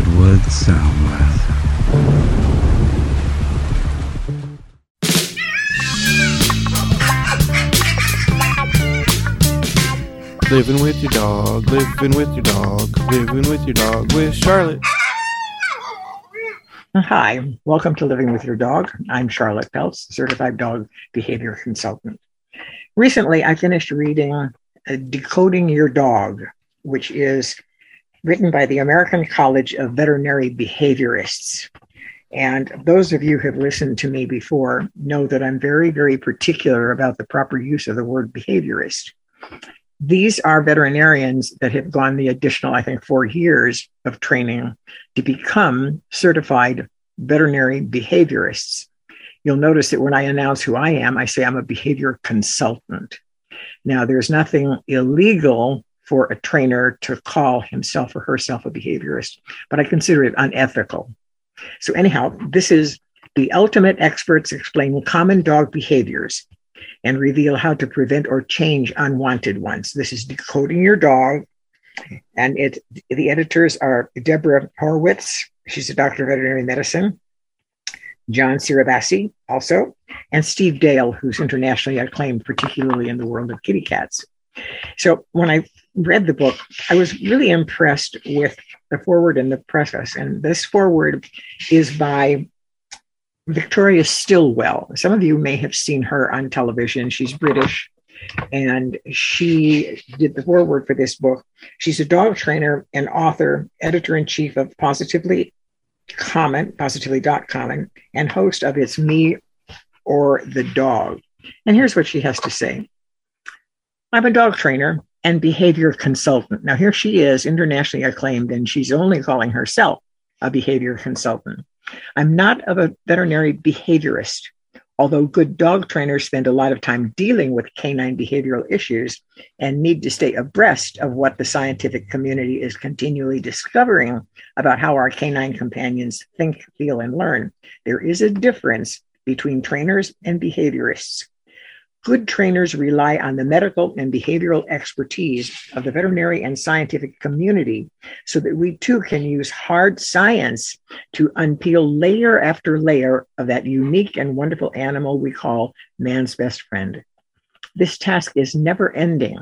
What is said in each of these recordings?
Redwood Soundwave. Living with your dog, living with your dog, living with your dog with Charlotte. Hi, welcome to Living with Your Dog. I'm Charlotte Peltz, certified dog behavior consultant. Recently, I finished reading uh, Decoding Your Dog, which is written by the American College of Veterinary Behaviorists. And those of you who have listened to me before know that I'm very, very particular about the proper use of the word behaviorist. These are veterinarians that have gone the additional, I think, four years of training to become certified veterinary behaviorists. You'll notice that when I announce who I am, I say I'm a behavior consultant. Now, there's nothing illegal for a trainer to call himself or herself a behaviorist, but I consider it unethical. So, anyhow, this is the ultimate experts explain common dog behaviors and reveal how to prevent or change unwanted ones. This is Decoding Your Dog. And it the editors are Deborah Horwitz, she's a doctor of veterinary medicine, John Ciribassi, also, and Steve Dale, who's internationally acclaimed, particularly in the world of kitty cats. So when I read the book, I was really impressed with the foreword and the preface. And this foreword is by Victoria Stilwell. Some of you may have seen her on television. She's British and she did the foreword for this book. She's a dog trainer and author, editor in chief of Positively Comment, positively.com, and host of It's Me or the Dog. And here's what she has to say I'm a dog trainer and behavior consultant. Now, here she is, internationally acclaimed, and she's only calling herself a behavior consultant. I'm not a veterinary behaviorist. Although good dog trainers spend a lot of time dealing with canine behavioral issues and need to stay abreast of what the scientific community is continually discovering about how our canine companions think, feel, and learn, there is a difference between trainers and behaviorists. Good trainers rely on the medical and behavioral expertise of the veterinary and scientific community so that we too can use hard science to unpeel layer after layer of that unique and wonderful animal we call man's best friend. This task is never ending,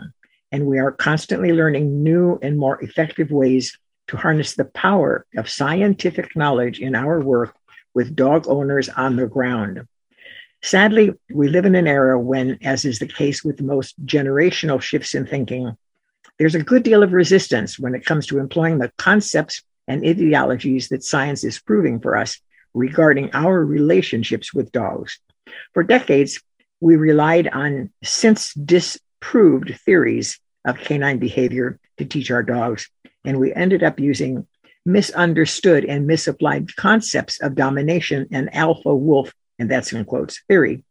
and we are constantly learning new and more effective ways to harness the power of scientific knowledge in our work with dog owners on the ground. Sadly, we live in an era when, as is the case with most generational shifts in thinking, there's a good deal of resistance when it comes to employing the concepts and ideologies that science is proving for us regarding our relationships with dogs. For decades, we relied on since disproved theories of canine behavior to teach our dogs, and we ended up using misunderstood and misapplied concepts of domination and alpha wolf and that's in quotes, theory,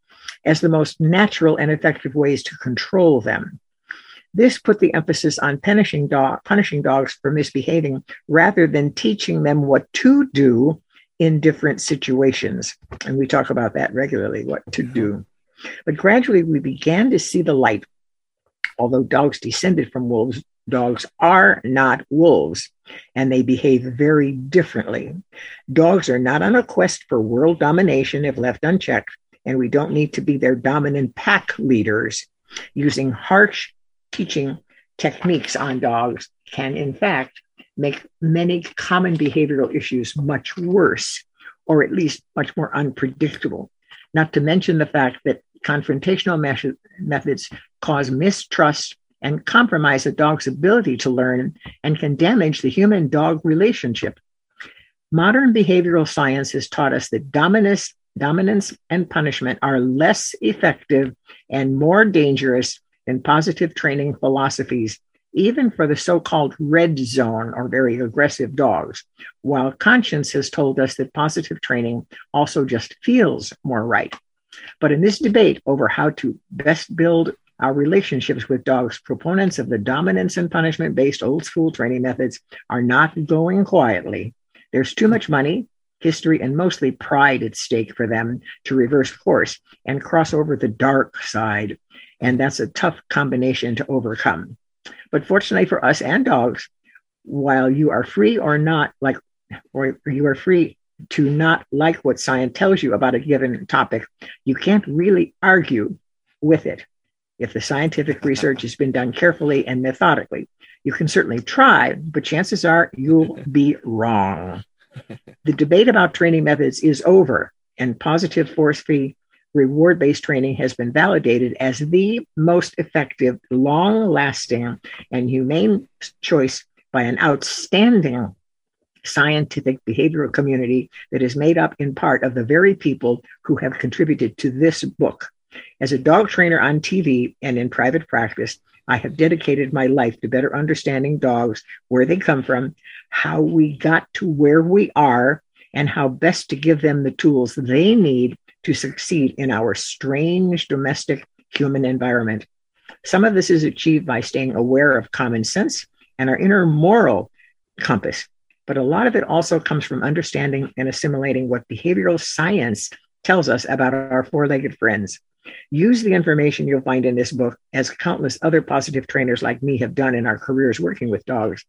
as the most natural and effective ways to control them. This put the emphasis on punishing, dog, punishing dogs for misbehaving rather than teaching them what to do in different situations. And we talk about that regularly, what to do. But gradually, we began to see the light. Although dogs descended from wolves, dogs are not wolves and they behave very differently. Dogs are not on a quest for world domination if left unchecked, and we don't need to be their dominant pack leaders. Using harsh teaching techniques on dogs can, in fact, make many common behavioral issues much worse, or at least much more unpredictable. Not to mention the fact that confrontational methods cause mistrust and compromise a dog's ability to learn and can damage the human dog relationship. Modern behavioral science has taught us that dominance, dominance and punishment are less effective and more dangerous than positive training philosophies, even for the so called red zone or very aggressive dogs, while conscience has told us that positive training also just feels more right. But in this debate over how to best build our relationships with dogs, proponents of the dominance and punishment based old school training methods, are not going quietly. There's too much money, history, and mostly pride at stake for them to reverse course and cross over the dark side. And that's a tough combination to overcome. But fortunately for us and dogs, while you are free or not, like or you are free to not like what science tells you about a given topic. You can't really argue with it if the scientific research has been done carefully and methodically. You can certainly try, but chances are you'll be wrong. The debate about training methods is over, and positive force free reward based training has been validated as the most effective, long lasting, and humane choice by an outstanding scientific behavioral community that is made up in part of the very people who have contributed to this book. As a dog trainer on TV and in private practice, I have dedicated my life to better understanding dogs, where they come from, how we got to where we are, and how best to give them the tools they need to succeed in our strange domestic human environment. Some of this is achieved by staying aware of common sense and our inner moral compass, but a lot of it also comes from understanding and assimilating what behavioral science tells us about our four legged friends. Use the information you'll find in this book, as countless other positive trainers like me have done in our careers working with dogs,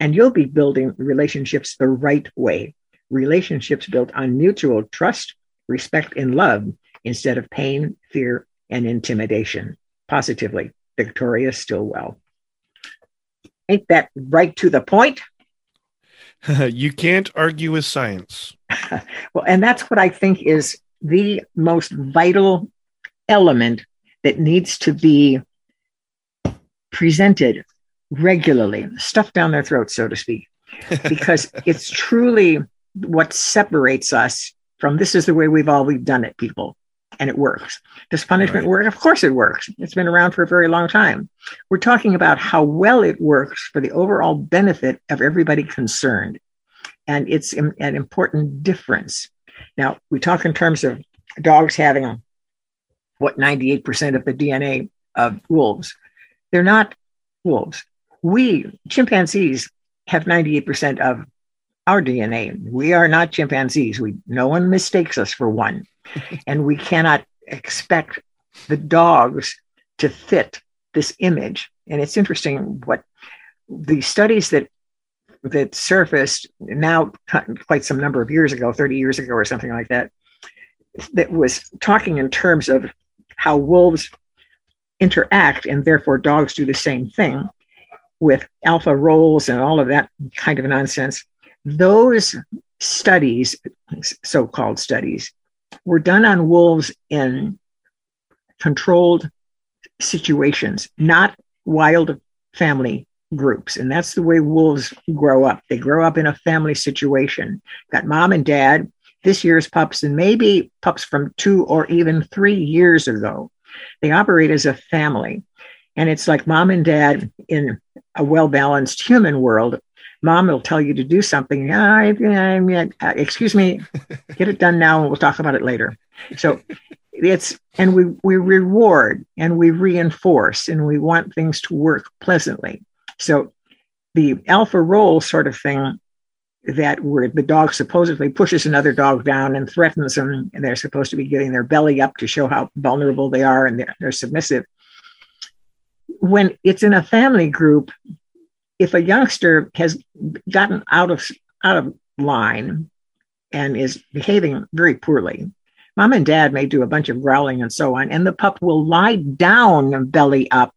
and you'll be building relationships the right way relationships built on mutual trust, respect, and love instead of pain, fear, and intimidation. Positively, Victoria Stilwell. Ain't that right to the point? you can't argue with science. well, and that's what I think is the most vital element that needs to be presented regularly, stuffed down their throats, so to speak, because it's truly what separates us from this is the way we've always done it, people. And it works. Does punishment right. work? Of course it works. It's been around for a very long time. We're talking about how well it works for the overall benefit of everybody concerned. And it's an important difference. Now, we talk in terms of dogs having what 98% of the DNA of wolves. They're not wolves. We, chimpanzees, have 98% of our DNA. We are not chimpanzees. We no one mistakes us for one. and we cannot expect the dogs to fit this image. And it's interesting what the studies that that surfaced now quite some number of years ago, 30 years ago or something like that, that was talking in terms of how wolves interact and therefore dogs do the same thing with alpha roles and all of that kind of nonsense. Those studies, so called studies, were done on wolves in controlled situations, not wild family groups. And that's the way wolves grow up. They grow up in a family situation. Got mom and dad, this year's pups, and maybe pups from two or even three years ago. They operate as a family. And it's like mom and dad in a well balanced human world. Mom will tell you to do something. I, I, I, excuse me, get it done now, and we'll talk about it later. So it's and we we reward and we reinforce and we want things to work pleasantly. So the alpha role sort of thing that where the dog supposedly pushes another dog down and threatens them, and they're supposed to be getting their belly up to show how vulnerable they are and they're, they're submissive. When it's in a family group, if a youngster has gotten out of out of line and is behaving very poorly, mom and dad may do a bunch of growling and so on, and the pup will lie down belly up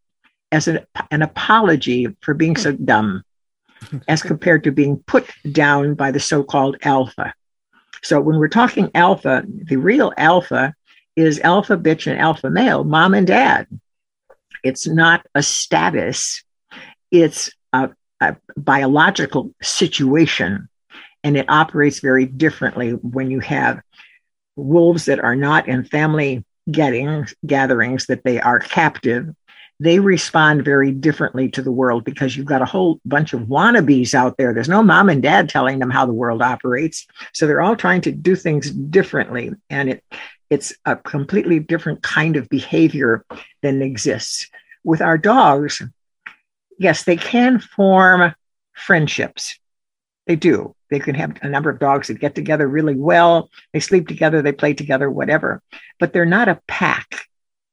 as an, an apology for being so dumb as compared to being put down by the so called alpha. So when we're talking alpha, the real alpha is alpha bitch and alpha male, mom and dad. It's not a status, it's a, a biological situation. And it operates very differently when you have wolves that are not in family gatherings, gatherings that they are captive they respond very differently to the world because you've got a whole bunch of wannabes out there. There's no mom and dad telling them how the world operates. So they're all trying to do things differently. And it it's a completely different kind of behavior than exists. With our dogs, yes, they can form friendships. They do. They can have a number of dogs that get together really well. They sleep together, they play together, whatever. But they're not a pack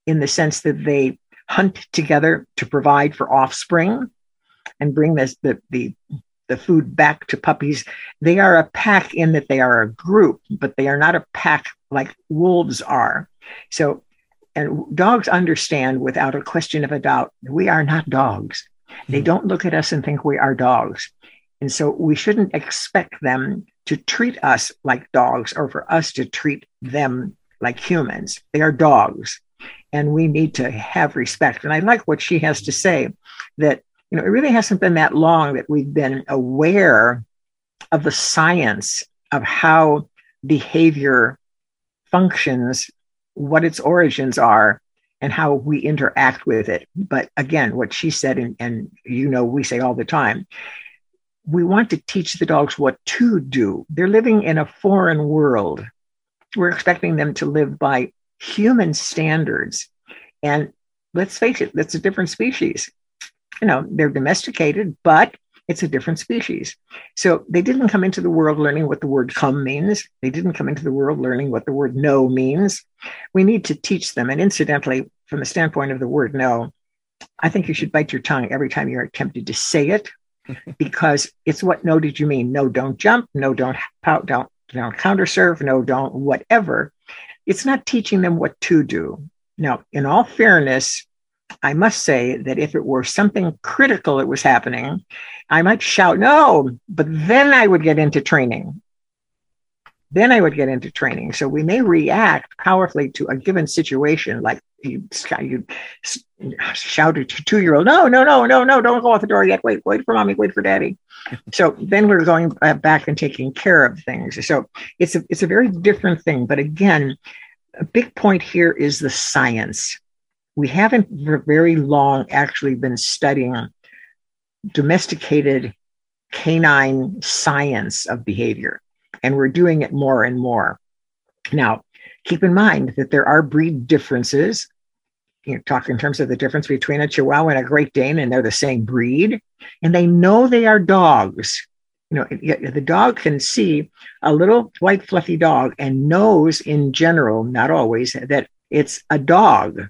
in the sense that they hunt together to provide for offspring and bring this the, the the food back to puppies. They are a pack in that they are a group, but they are not a pack like wolves are. So, and dogs understand without a question of a doubt, we are not dogs. They hmm. don't look at us and think we are dogs. And so we shouldn't expect them to treat us like dogs or for us to treat them like humans. They are dogs and we need to have respect. And I like what she has to say that, you know, it really hasn't been that long that we've been aware of the science of how behavior functions, what its origins are, and how we interact with it. But again, what she said, and, and you know, we say all the time, we want to teach the dogs what to do. They're living in a foreign world. We're expecting them to live by human standards. And let's face it, that's a different species. You know, they're domesticated, but it's a different species. So they didn't come into the world learning what the word come means. They didn't come into the world learning what the word no means. We need to teach them. And incidentally, from the standpoint of the word no, I think you should bite your tongue every time you're tempted to say it because it's what no did you mean? No, don't jump. No, don't pout. Don't, don't counter surf. No, don't whatever. It's not teaching them what to do. Now, in all fairness, I must say that if it were something critical that was happening, I might shout no, but then I would get into training. Then I would get into training. So we may react powerfully to a given situation, like you, you shout at your two year old, no, no, no, no, no, don't go out the door yet. Wait, wait for mommy, wait for daddy. so then we're going uh, back and taking care of things. So it's a, it's a very different thing. But again, a big point here is the science we haven't for very long actually been studying domesticated canine science of behavior, and we're doing it more and more. Now, keep in mind that there are breed differences. You know, talk in terms of the difference between a Chihuahua and a Great Dane, and they're the same breed, and they know they are dogs. You know, the dog can see a little white fluffy dog and knows in general, not always, that it's a dog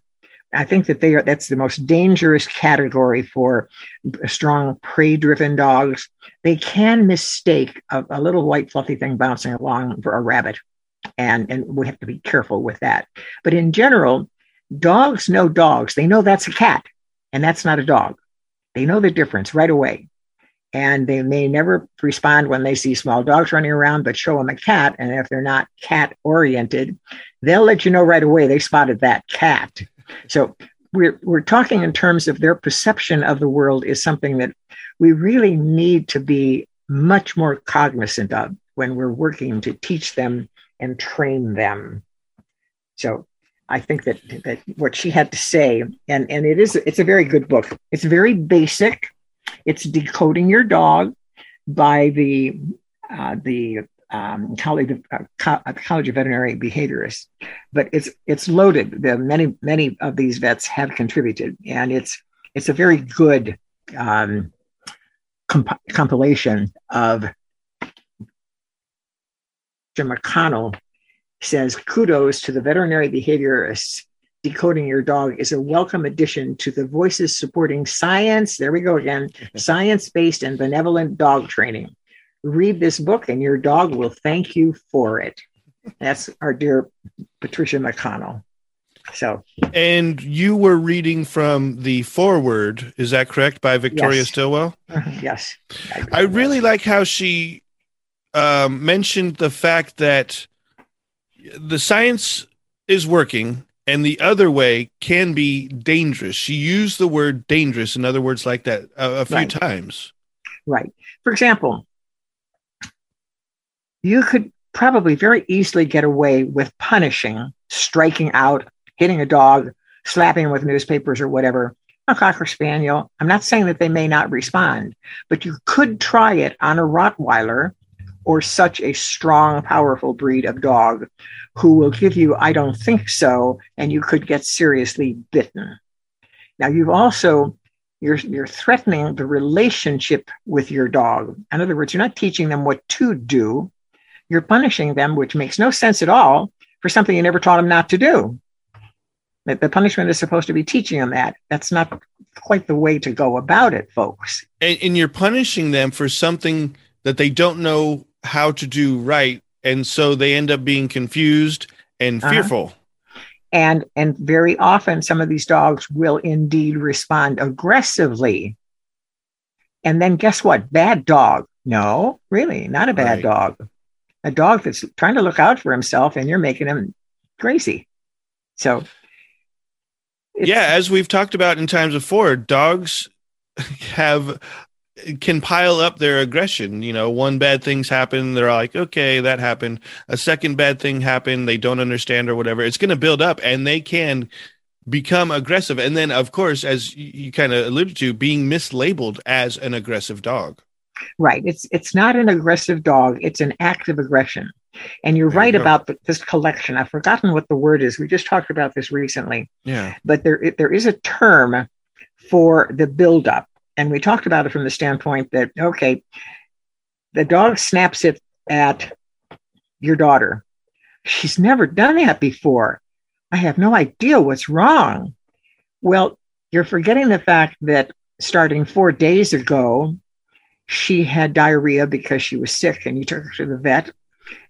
I think that they are that's the most dangerous category for strong prey-driven dogs. They can mistake a, a, little white fluffy thing bouncing along for a rabbit, and and we have to be careful with that. But in general, dogs know dogs. They know that's a cat, and that's not a dog. They know the difference right away. And they may never respond when they see small dogs running around, but show them a cat. And if they're not cat oriented, they'll let you know right away they spotted that cat so we're, we're talking in terms of their perception of the world is something that we really need to be much more cognizant of when we're working to teach them and train them. So I think that, that what she had to say, and, and it is it's a very good book. It's very basic. It's decoding your dog by the uh, the um, College of, uh, uh, College of Veterinary Behaviorists, but it's it's loaded. The many many of these vets have contributed, and it's it's a very good um, comp- compilation of. Jim McConnell says kudos to the veterinary behaviorists. Decoding your dog is a welcome addition to the voices supporting science. There we go again. Science based and benevolent dog training read this book and your dog will thank you for it. That's our dear Patricia McConnell. So, and you were reading from the foreword, is that correct, by Victoria yes. Stilwell? yes. I, I really like how she um, mentioned the fact that the science is working and the other way can be dangerous. She used the word dangerous, in other words, like that a, a few right. times. Right. For example, you could probably very easily get away with punishing, striking out, hitting a dog, slapping him with newspapers or whatever, a cocker spaniel. I'm not saying that they may not respond, but you could try it on a Rottweiler or such a strong, powerful breed of dog who will give you, I don't think so, and you could get seriously bitten. Now, you've also you're, you're threatening the relationship with your dog. In other words, you're not teaching them what to do you're punishing them, which makes no sense at all for something you never taught them not to do. the punishment is supposed to be teaching them that. That's not quite the way to go about it, folks. And, and you're punishing them for something that they don't know how to do right. And so they end up being confused and Uh-huh. fearful. and and very often some of these dogs will indeed respond aggressively and then guess what bad dog no really not a bad Right. dog a dog that's trying to look out for himself and you're making him crazy so yeah, as we've talked about in times before, dogs have can pile up their aggression. You know, one bad thing's happened, they're like, okay, that happened. A second bad thing happened, they don't understand or whatever. It's going to build up, and they can become aggressive. And then, of course, as you, you kind of alluded to, being mislabeled as an aggressive dog. right it's it's not an aggressive dog it's an act of aggression and you're There right go. about th- this collection i've forgotten what the word is we just talked about this recently Yeah. but there there is a term for the buildup, and we talked about it from the standpoint that okay, the dog snaps it at your daughter. She's never done that before. I have no idea what's wrong. Well, you're forgetting the fact that starting four days ago, she had diarrhea because she was sick, and you took her to the vet,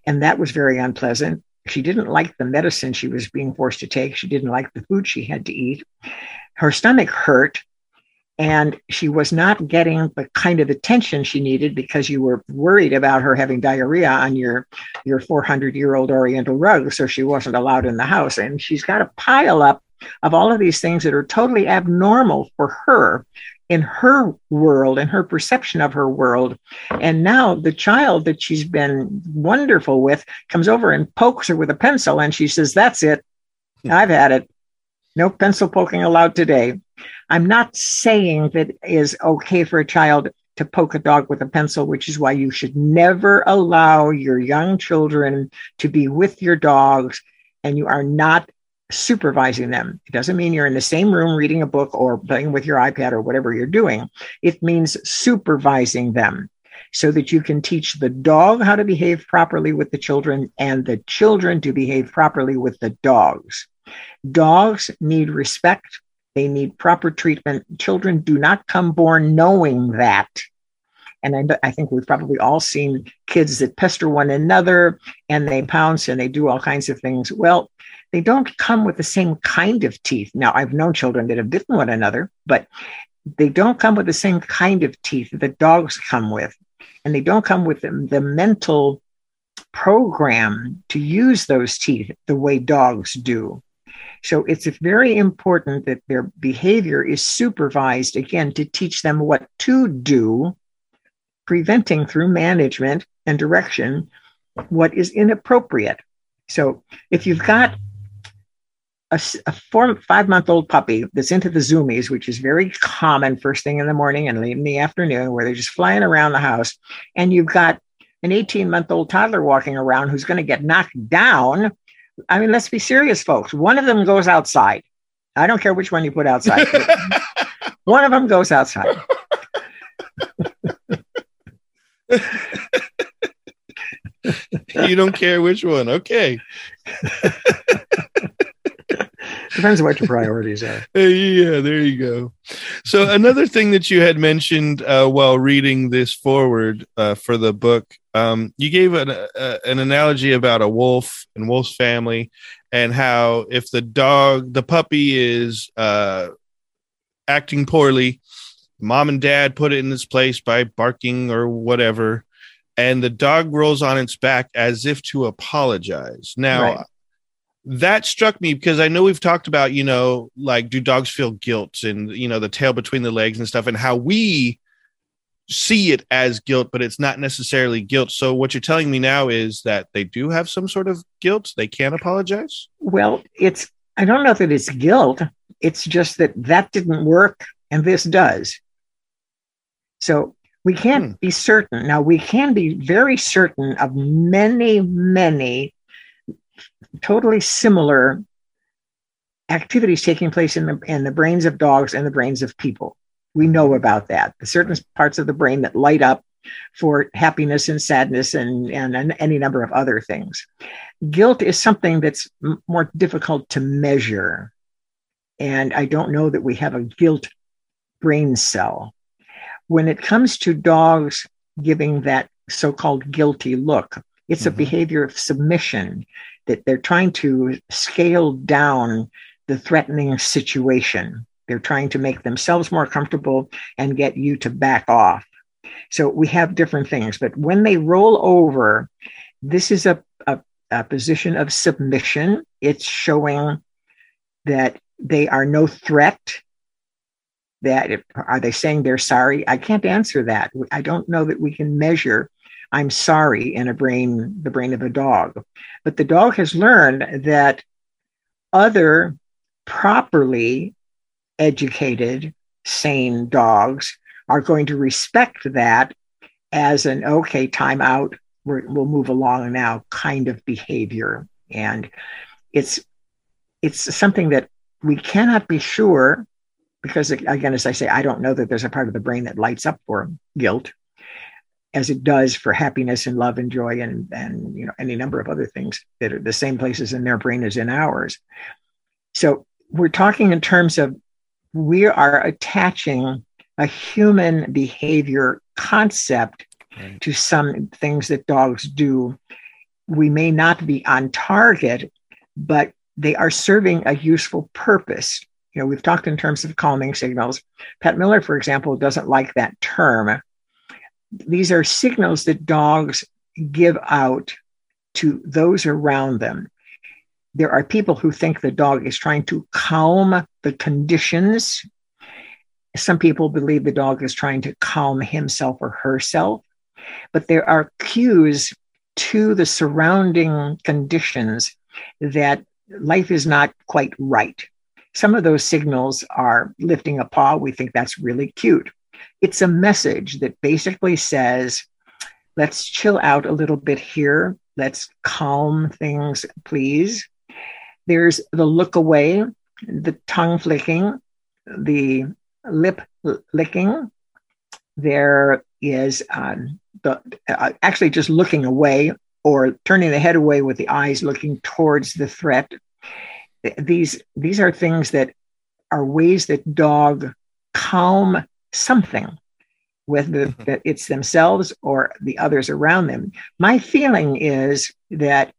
and that was very unpleasant. She didn't like the medicine she was being forced to take. She didn't like the food she had to eat. Her stomach hurt, and she was not getting the kind of attention she needed because you were worried about her having diarrhea on your your 400 year old Oriental rug, so she wasn't allowed in the house. And she's got a pile up of all of these things that are totally abnormal for her in her world and her perception of her world. And now the child that she's been wonderful with comes over and pokes her with a pencil, and she says, That's it. Hmm. I've had it. No pencil poking allowed today. I'm not saying that it is okay for a child to poke a dog with a pencil, which is why you should never allow your young children to be with your dogs and you are not supervising them. It doesn't mean you're in the same room reading a book or playing with your iPad or whatever you're doing. It means supervising them so that you can teach the dog how to behave properly with the children and the children to behave properly with the dogs. Dogs need respect. They need proper treatment. Children do not come born knowing that. And I, I think we've probably all seen kids that pester one another and they pounce and they do all kinds of things. Well, they don't come with the same kind of teeth. Now, I've known children that have bitten one another, but they don't come with the same kind of teeth that dogs come with. And they don't come with the, the mental program to use those teeth the way dogs do. So it's very important that their behavior is supervised again to teach them what to do, preventing through management and direction what is inappropriate. So if you've got a four, five month old puppy that's into the zoomies, which is very common first thing in the morning and late in the afternoon, where they're just flying around the house, and you've got an 18 month old toddler walking around who's going to get knocked down. I mean, let's be serious, folks. One of them goes outside. I don't care which one you put outside. one of them goes outside. you don't care which one. Okay. Depends on what your priorities are. Yeah, there you go. So another thing that you had mentioned uh, while reading this foreword uh, for the book, um, you gave an, uh, an analogy about a wolf and wolf's family, and how if the dog, the puppy, is uh, acting poorly, mom and dad put it in its place by barking or whatever, and the dog rolls on its back as if to apologize. Now, Right. That struck me because I know we've talked about, you know, like do dogs feel guilt and, you know, the tail between the legs and stuff, and how we see it as guilt, but it's not necessarily guilt. So, what you're telling me now is that they do have some sort of guilt. They can apologize. Well, it's, I don't know that it's guilt. It's just that that didn't work and this does. So we can't Hmm. be certain. Now, we can be very certain of many, many totally similar activities taking place in the, in the brains of dogs and the brains of people. We know about that. The certain parts of the brain that light up for happiness and sadness and, and, and any number of other things. Guilt is something that's m- more difficult to measure. And I don't know that we have a guilt brain cell. When it comes to dogs giving that so called guilty look, it's mm-hmm. a behavior of submission that they're trying to scale down the threatening situation. They're trying to make themselves more comfortable and get you to back off. So we have different things, but when they roll over, this is a, a, a position of submission. It's showing that they are no threat. That if, are they saying they're sorry? I can't answer that. I don't know that we can measure I'm sorry in a brain, the brain of a dog. But the dog has learned that other properly educated, sane dogs are going to respect that as an okay, time out, we will move along now kind of behavior. And it's it's something that we cannot be sure because again as i say i don't know that there's a part of the brain that lights up for guilt as it does for happiness and love and joy and and you know any number of other things that are the same places in their brain as in ours. So we're talking in terms of we are attaching a human behavior concept right. to some things that dogs do. We may not be on target but they are serving a useful purpose. You know we've talked in terms of calming signals. Pat miller for example doesn't like that term these are signals that dogs give out to those around them. There are people who think the dog is trying to calm the conditions. Some people believe the dog is trying to calm himself or herself. But there are cues to the surrounding conditions that life is not quite right. Some of those signals are lifting a paw. We think that's really cute. It's a message that basically says, let's chill out a little bit here. Let's calm things, please. There's the look away, the tongue flicking, the lip licking. There is um, the uh, actually just looking away or turning the head away with the eyes looking towards the threat. These these are things that are ways that dog calm something, whether mm-hmm. it's themselves or the others around them. My feeling is that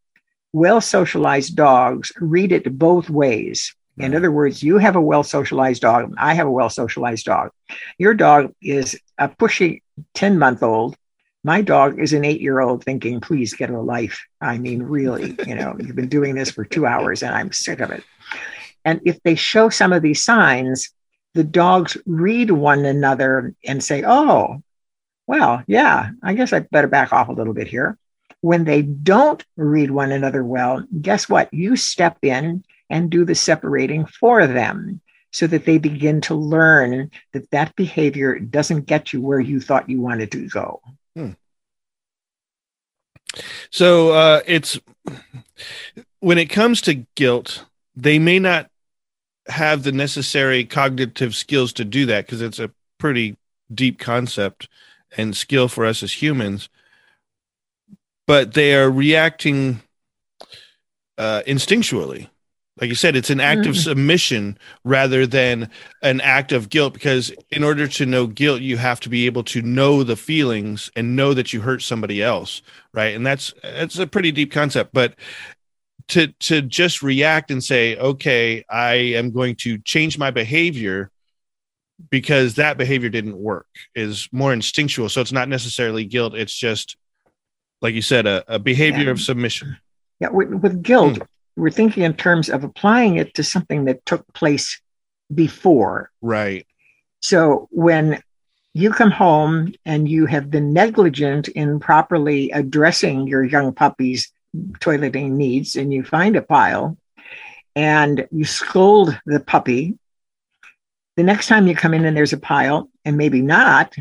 well socialized dogs read it both ways. In other words, you have a well socialized dog. I have a well socialized dog. Your dog is a pushy 10 month old. My dog is an eight year old thinking, please get a life. I mean, really, you know, you've been doing this for two hours and I'm sick of it. And if they show some of these signs, the dogs read one another and say, oh, well, yeah, I guess I better back off a little bit here. When they don't read one another well, guess what? You step in and do the separating for them so that they begin to learn that that behavior doesn't get you where you thought you wanted to go. Hmm. So uh, it's when it comes to guilt, they may not have the necessary cognitive skills to do that because it's a pretty deep concept and skill for us as humans. But they are reacting uh, instinctually. Like you said it's an act mm. of submission rather than an act of guilt because in order to know guilt you have to be able to know the feelings and know that you hurt somebody else right? And that's that's a pretty deep concept. But to to just react and say okay i am going to change my behavior because that behavior didn't work is more instinctual. So it's not necessarily guilt. It's just like you said a, a behavior yeah. of submission. Yeah with, with guilt mm. we're thinking in terms of applying it to something that took place before. Right. So when you come home and you have been negligent in properly addressing your young puppy's toileting needs and you find a pile and you scold the puppy. The next time you come in and there's a pile, and maybe not,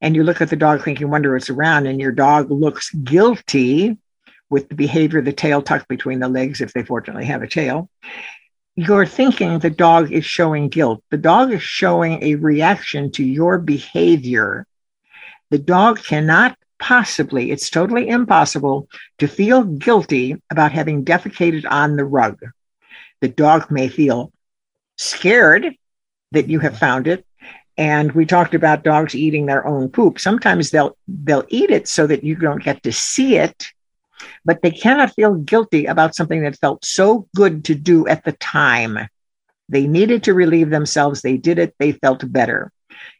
and you look at the dog thinking, wonder what's around, and your dog looks guilty with the behavior, the tail tucked between the legs, if they fortunately have a tail, you're thinking the dog is showing guilt. The dog is showing a reaction to your behavior. The dog cannot possibly, it's totally impossible to feel guilty about having defecated on the rug. The dog may feel scared that you have found it. And we talked about dogs eating their own poop. Sometimes they'll they'll eat it so that you don't get to see it, but they cannot feel guilty about something that felt so good to do at the time. They needed to relieve themselves. They did it. They felt better.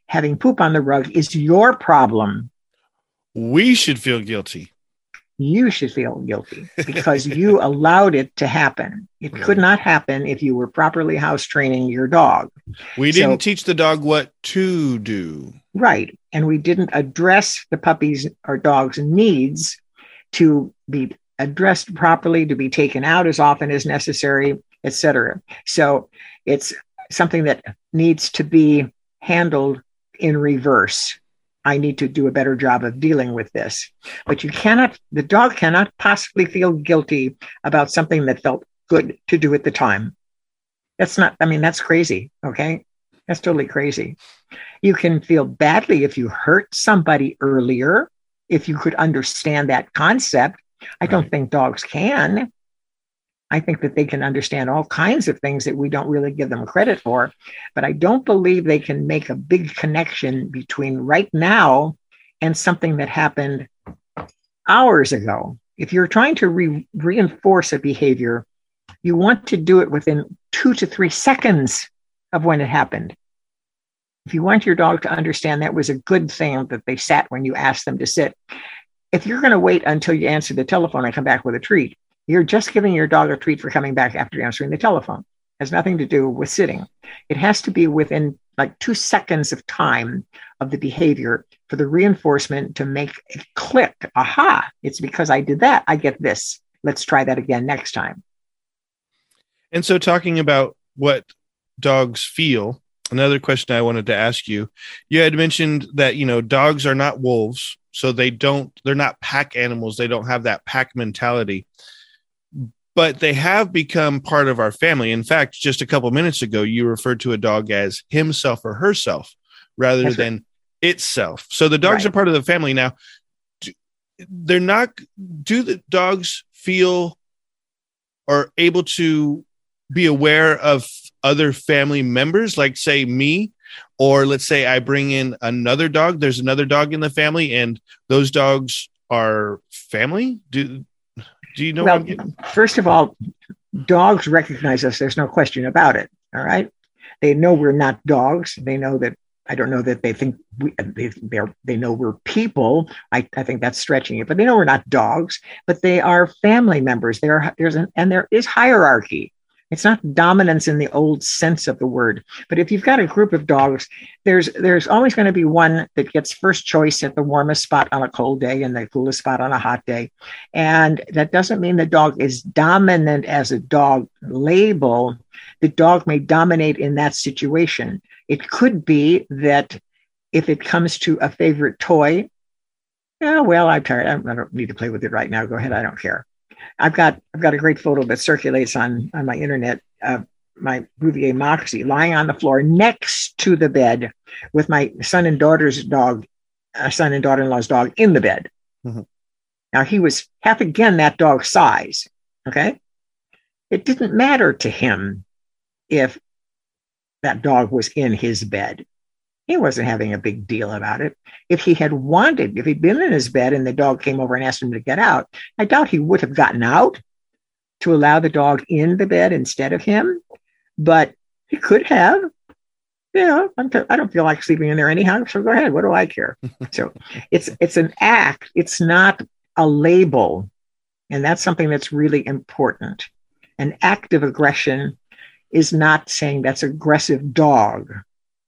Having poop on the rug is your problem. We should feel guilty. You should feel guilty because you allowed it to happen. It could not happen if you were properly house training your dog. We So- didn't teach the dog what to do. Right. And we didn't address the puppy's or dog's needs to be addressed properly, to be taken out as often as necessary, etc. So it's something that needs to be handled in reverse. I need to do a better job of dealing with this. But you cannot, the dog cannot possibly feel guilty about something that felt good to do at the time. That's not, I mean, that's crazy. Okay. That's totally crazy. You can feel badly if you hurt somebody earlier, if you could understand that concept. I don't think dogs can. I think that they can understand all kinds of things that we don't really give them credit for, but I don't believe they can make a big connection between right now and something that happened hours ago. If you're trying to re- reinforce a behavior, you want to do it within two to three seconds of when it happened. If you want your dog to understand that was a good thing that they sat when you asked them to sit, if you're going to wait until you answer the telephone and come back with a treat, you're just giving your dog a treat for coming back after answering the telephone. It has nothing to do with sitting. It has to be within like two seconds of time of the behavior for the reinforcement to make it click. Aha, it's because I did that. I get this. Let's try that again next time. And so, talking about what dogs feel, another question I wanted to ask you you had mentioned that, you know, dogs are not wolves. So they don't, they're not pack animals. They don't have that pack mentality, but they have become part of our family. In fact, just a couple minutes ago, you referred to a dog as himself or herself rather That's right. than itself. So the dogs Right. are part of the family now. Do- They're not, do the dogs feel or able to be aware of other family members, like say me, or let's say I bring in another dog. There's another dog in the family, and those dogs are family. Do do you know? well, what I'm getting- first of all, dogs recognize us. There's no question about it. All right. They know we're not dogs. They know that. I don't know that they think we, they, they're, they know we're people. I, I think that's stretching it, but they know we're not dogs, but they are family members. There, there's an, and there is hierarchy. It's not dominance in the old sense of the word, but if you've got a group of dogs, there's there's always going to be one that gets first choice at the warmest spot on a cold day and the coolest spot on a hot day. And that doesn't mean the dog is dominant as a dog label. The dog may dominate in that situation. It could be that if it comes to a favorite toy, yeah, well, I'm tired. I don't need to play with it right now. Go ahead. I don't care. I've got I've got a great photo that circulates on on my internet. Uh, my Bouvier Moxie lying on the floor next to the bed with my son and daughter's dog, uh, son and daughter-in-law's dog in the bed. Mhm. Now he was half again that dog's size. Okay, it didn't matter to him if that dog was in his bed. He wasn't having a big deal about it. If he had wanted, if he'd been in his bed and the dog came over and asked him to get out, I doubt he would have gotten out to allow the dog in the bed instead of him. But he could have. You know, I'm t- I don't feel like sleeping in there anyhow. So go ahead. What do I care? so it's it's an act. It's not a label, and that's something that's really important. An act of aggression is not saying that's aggressive dog.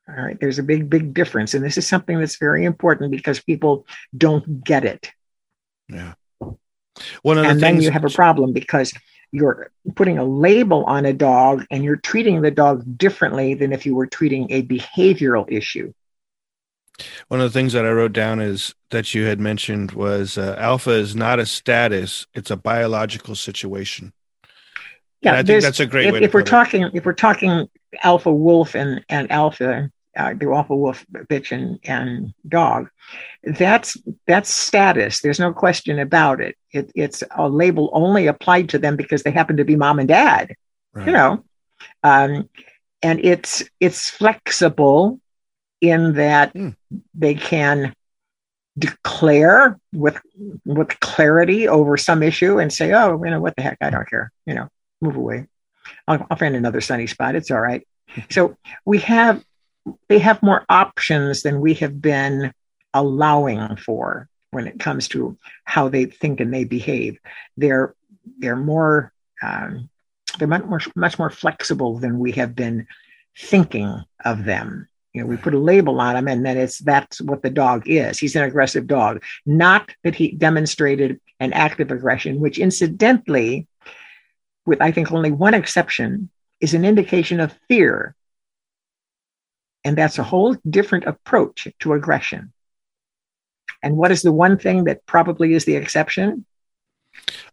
All right, there's a big, big difference. And this is something that's very important because people don't get it. yeah. One of the And then things you have a problem because you're putting a label on a dog and you're treating the dog differently than if you were treating a behavioral issue. one of the things that I wrote down is that you had mentioned was uh, alpha is not a status; it's a biological situation. And I think that's a great if, way to if we're put it. talking if we're talking alpha wolf and and alpha uh, the alpha wolf bitch and and dog that's that's status there's no question about it. it it's a label only applied to them because they happen to be mom and dad Right. you know um and it's it's flexible in that Hmm. they can declare with with clarity over some issue and say, "Oh, you know what the heck? I don't care. You know, move away. I'll, I'll find another sunny spot. It's all right." so we have they have more options than we have been allowing for when it comes to how they think and they behave. They're they're more um, they're much more much more flexible than we have been thinking of them. You know, we put a label on him, and then it's that's what the dog is. He's an aggressive dog. Not that he demonstrated an active aggression, which incidentally, with I think only one exception, is an indication of fear. And that's a whole different approach to aggression. And what is the one thing that probably is the exception?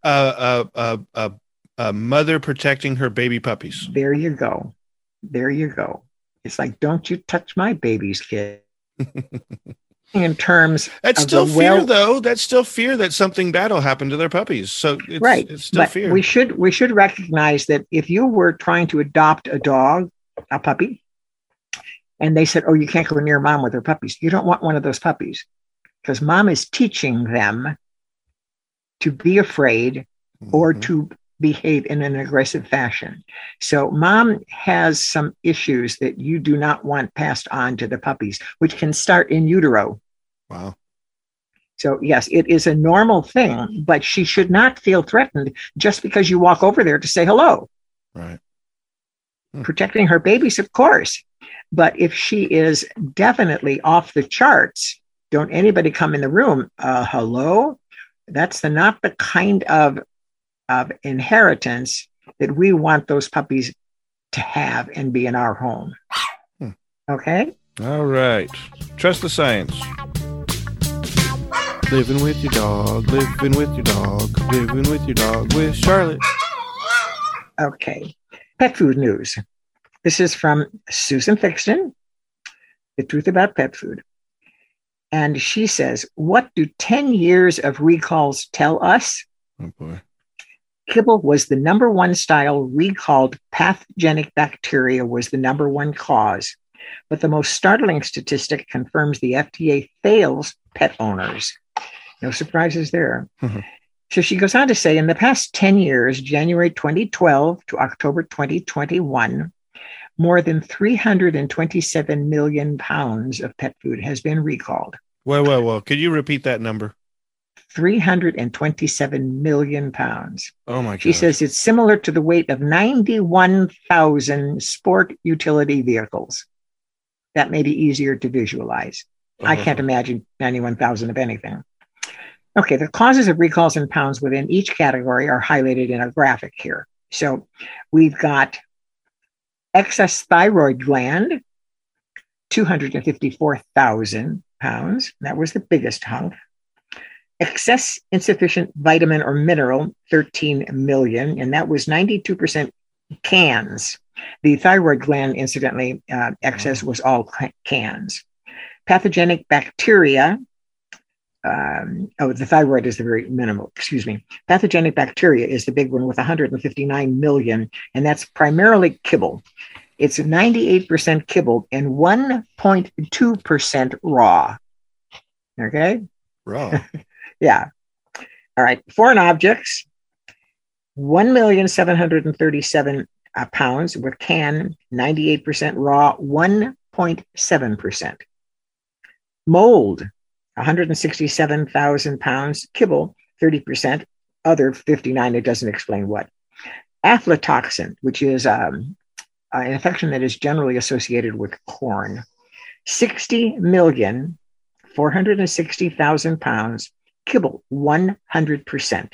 Uh, uh, uh, uh, a mother protecting her baby puppies. There you go. There you go. It's like, don't you touch my baby's kid. In terms That's still fear, well- though. That's still fear that something bad will happen to their puppies. So it's, right it's still but fear. we should we should recognize that if you were trying to adopt a dog a puppy and they said oh you can't go near mom with her puppies you don't want one of those puppies because mom is teaching them to be afraid or Mhm. to behave in an aggressive fashion so mom has some issues that you do not want passed on to the puppies which can start in utero wow. so, yes, it is a normal thing, but she should not feel threatened just because you walk over there to say hello. Right. Protecting her babies, of course. But if she is definitely off the charts, don't anybody come in the room, uh, hello? That's the, not the kind of, of inheritance that we want those puppies to have and be in our home. Hmm. Okay? All right. Trust the science. Living with your dog, living with your dog, living with your dog with Charlotte. Okay. Pet food news. This is from Susan Thixton, The Truth About Pet Food. And she says, What do 10 years of recalls tell us? Oh boy. Kibble was the number one style recalled pathogenic bacteria was the number one cause. But the most startling statistic confirms the FDA fails pet owners. No surprises there. Mhm. So she goes on to say in the past 10 years, January 2012 to October 2021, more than 327 million pounds of pet food has been recalled. Well, well, well. Could you repeat that number? 327 million pounds. Oh my god. She says it's similar to the weight of 91,000 sport utility vehicles. That may be easier to visualize. I can't uh-huh. imagine 91,000 of anything. Okay, the causes of recalls in pounds within each category are highlighted in a graphic here. So we've got excess thyroid gland, 254,000 pounds. That was the biggest hunk. Excess insufficient vitamin or mineral, 13 million, and that was 92% cans. The thyroid gland, incidentally, uh, excess was all cans. Pathogenic bacteria, um, oh, the thyroid is the very minimal, excuse me. Pathogenic bacteria is the big one with 159 million, and that's primarily kibble. It's 98% kibble and 1.2% raw. Okay? Raw. Yeah. All right. Foreign objects, 1,737 uh, pounds with can, 98% raw, 1.7%. Mold, 167,000 pounds, kibble, 30%, other 59, it doesn't explain what. Aflatoxin, which is um, an infection that is generally associated with corn, 60 million, 460,000 pounds, kibble 100%.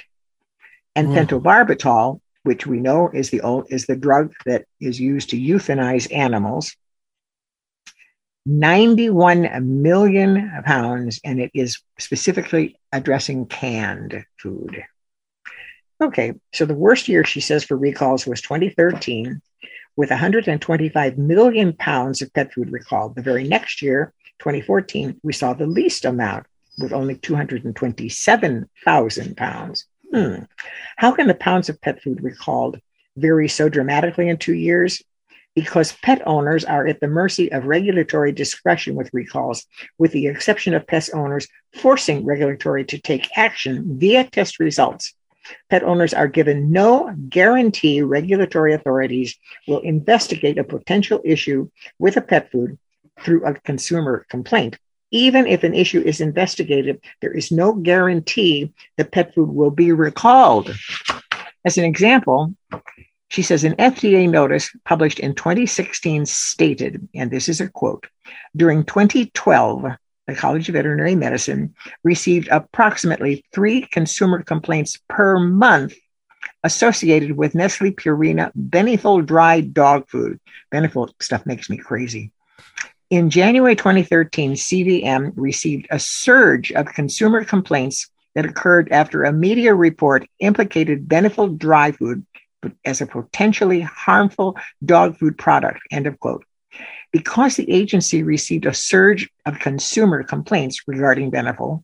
And Wow. pentobarbital, which we know is the old, is the drug that is used to euthanize animals, 91 million pounds, and it is specifically addressing canned food. Okay, so the worst year she says for recalls was 2013, with 125 million pounds of pet food recalled. The very next year, 2014, we saw the least amount with only 227,000 pounds. Hmm. How can the pounds of pet food recalled vary so dramatically in two years? Because pet owners are at the mercy of regulatory discretion with recalls, with the exception of pet owners forcing regulatory to take action via test results. Pet owners are given no guarantee regulatory authorities will investigate a potential issue with a pet food through a consumer complaint. Even if an issue is investigated, there is no guarantee the pet food will be recalled. As an example, she says an FDA notice published in 2016 stated, and this is a quote during 2012, the College of Veterinary Medicine received approximately three consumer complaints per month associated with Nestle Purina Beneful dry dog food. Beneful stuff makes me crazy. In January 2013, CVM received a surge of consumer complaints that occurred after a media report implicated Beneful dry food as a potentially harmful dog food product. End of quote. Because the agency received a surge of consumer complaints regarding Beneful,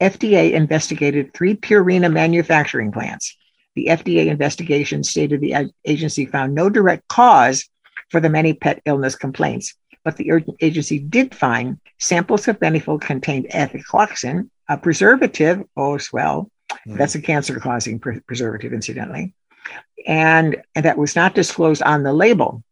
FDA investigated three Purina manufacturing plants. The FDA investigation stated the agency found no direct cause for the many pet illness complaints, but the agency did find samples of Beneful contained ethoxyquin, a preservative, oh, well, mm. that's a cancer causing pre- preservative, incidentally, and, and that was not disclosed on the label.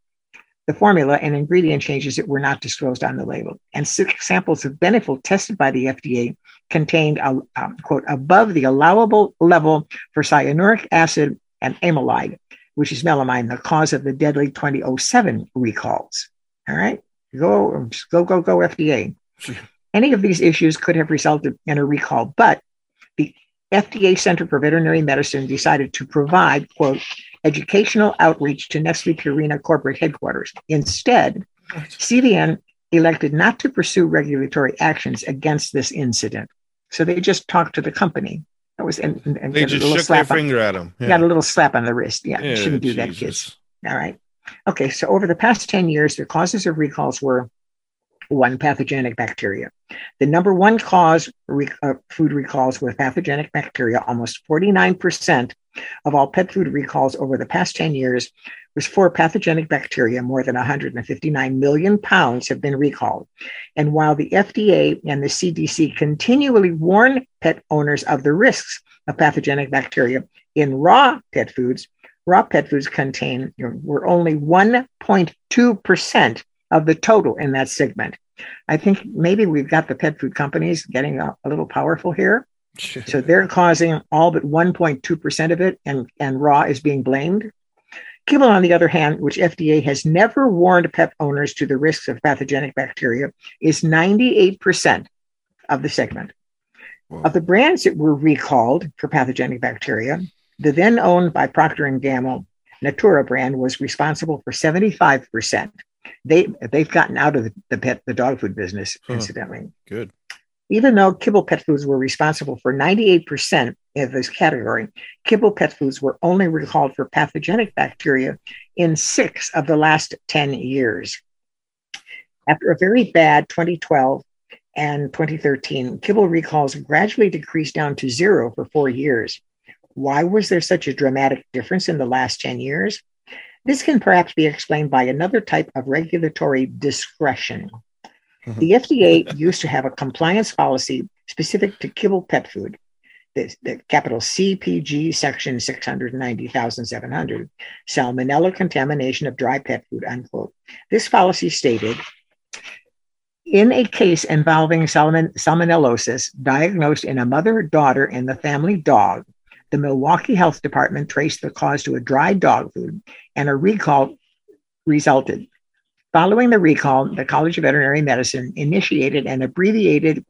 The formula and ingredient changes that were not disclosed on the label. And six samples of Beneful tested by the FDA contained, a, a, quote, above the allowable level for cyanuric acid and ammelide, which is melamine, the cause of the deadly 2007 recalls. All right, go, go, go, go, FDA. Any of these issues could have resulted in a recall, but the FDA Center for Veterinary Medicine decided to provide, quote, educational outreach to Nestle Purina corporate headquarters. Instead, CVM elected not to pursue regulatory actions against this incident. So they just talked to the company. That was and, and they just shook their finger at them. Yeah. Got a little slap on the wrist. Yeah, yeah shouldn't do Jesus. that, kids. All right. Okay, so over the past 10 years, the causes of recalls were one pathogenic bacteria. The number one cause re- uh, food recalls with pathogenic bacteria, almost 49% of all pet food recalls over the past 10 years was for pathogenic bacteria. More than 159 million pounds have been recalled. And while the FDA and the CDC continually warn pet owners of the risks of pathogenic bacteria in raw pet foods, raw pet foods contain were only 1.2% of the total in that segment. I think maybe we've got the pet food companies getting a, a little powerful here. so they're causing all but 1.2% of it, and, and raw is being blamed. Kibble, on the other hand, which FDA has never warned pet owners to the risks of pathogenic bacteria, is 98% of the segment. Wow. Of the brands that were recalled for pathogenic bacteria, the then owned by Procter & Gamble Natura brand was responsible for 75%. They they've gotten out of the, the pet the dog food business, huh. incidentally. Good. Even though Kibble Pet Foods were responsible for 98% of this category, Kibble Pet Foods were only recalled for pathogenic bacteria in six of the last 10 years. After a very bad 2012 and 2013, Kibble recalls gradually decreased down to zero for four years. Why was there such a dramatic difference in the last 10 years? This can perhaps be explained by another type of regulatory discretion. Mm-hmm. The FDA used to have a compliance policy specific to kibble pet food, the, the capital CPG section 690,700, salmonella contamination of dry pet food, unquote. This policy stated in a case involving salmon, salmonellosis diagnosed in a mother daughter and the family dog, the Milwaukee Health Department traced the cause to a dry dog food, and a recall resulted. Following the recall, the College of Veterinary Medicine initiated an abbreviated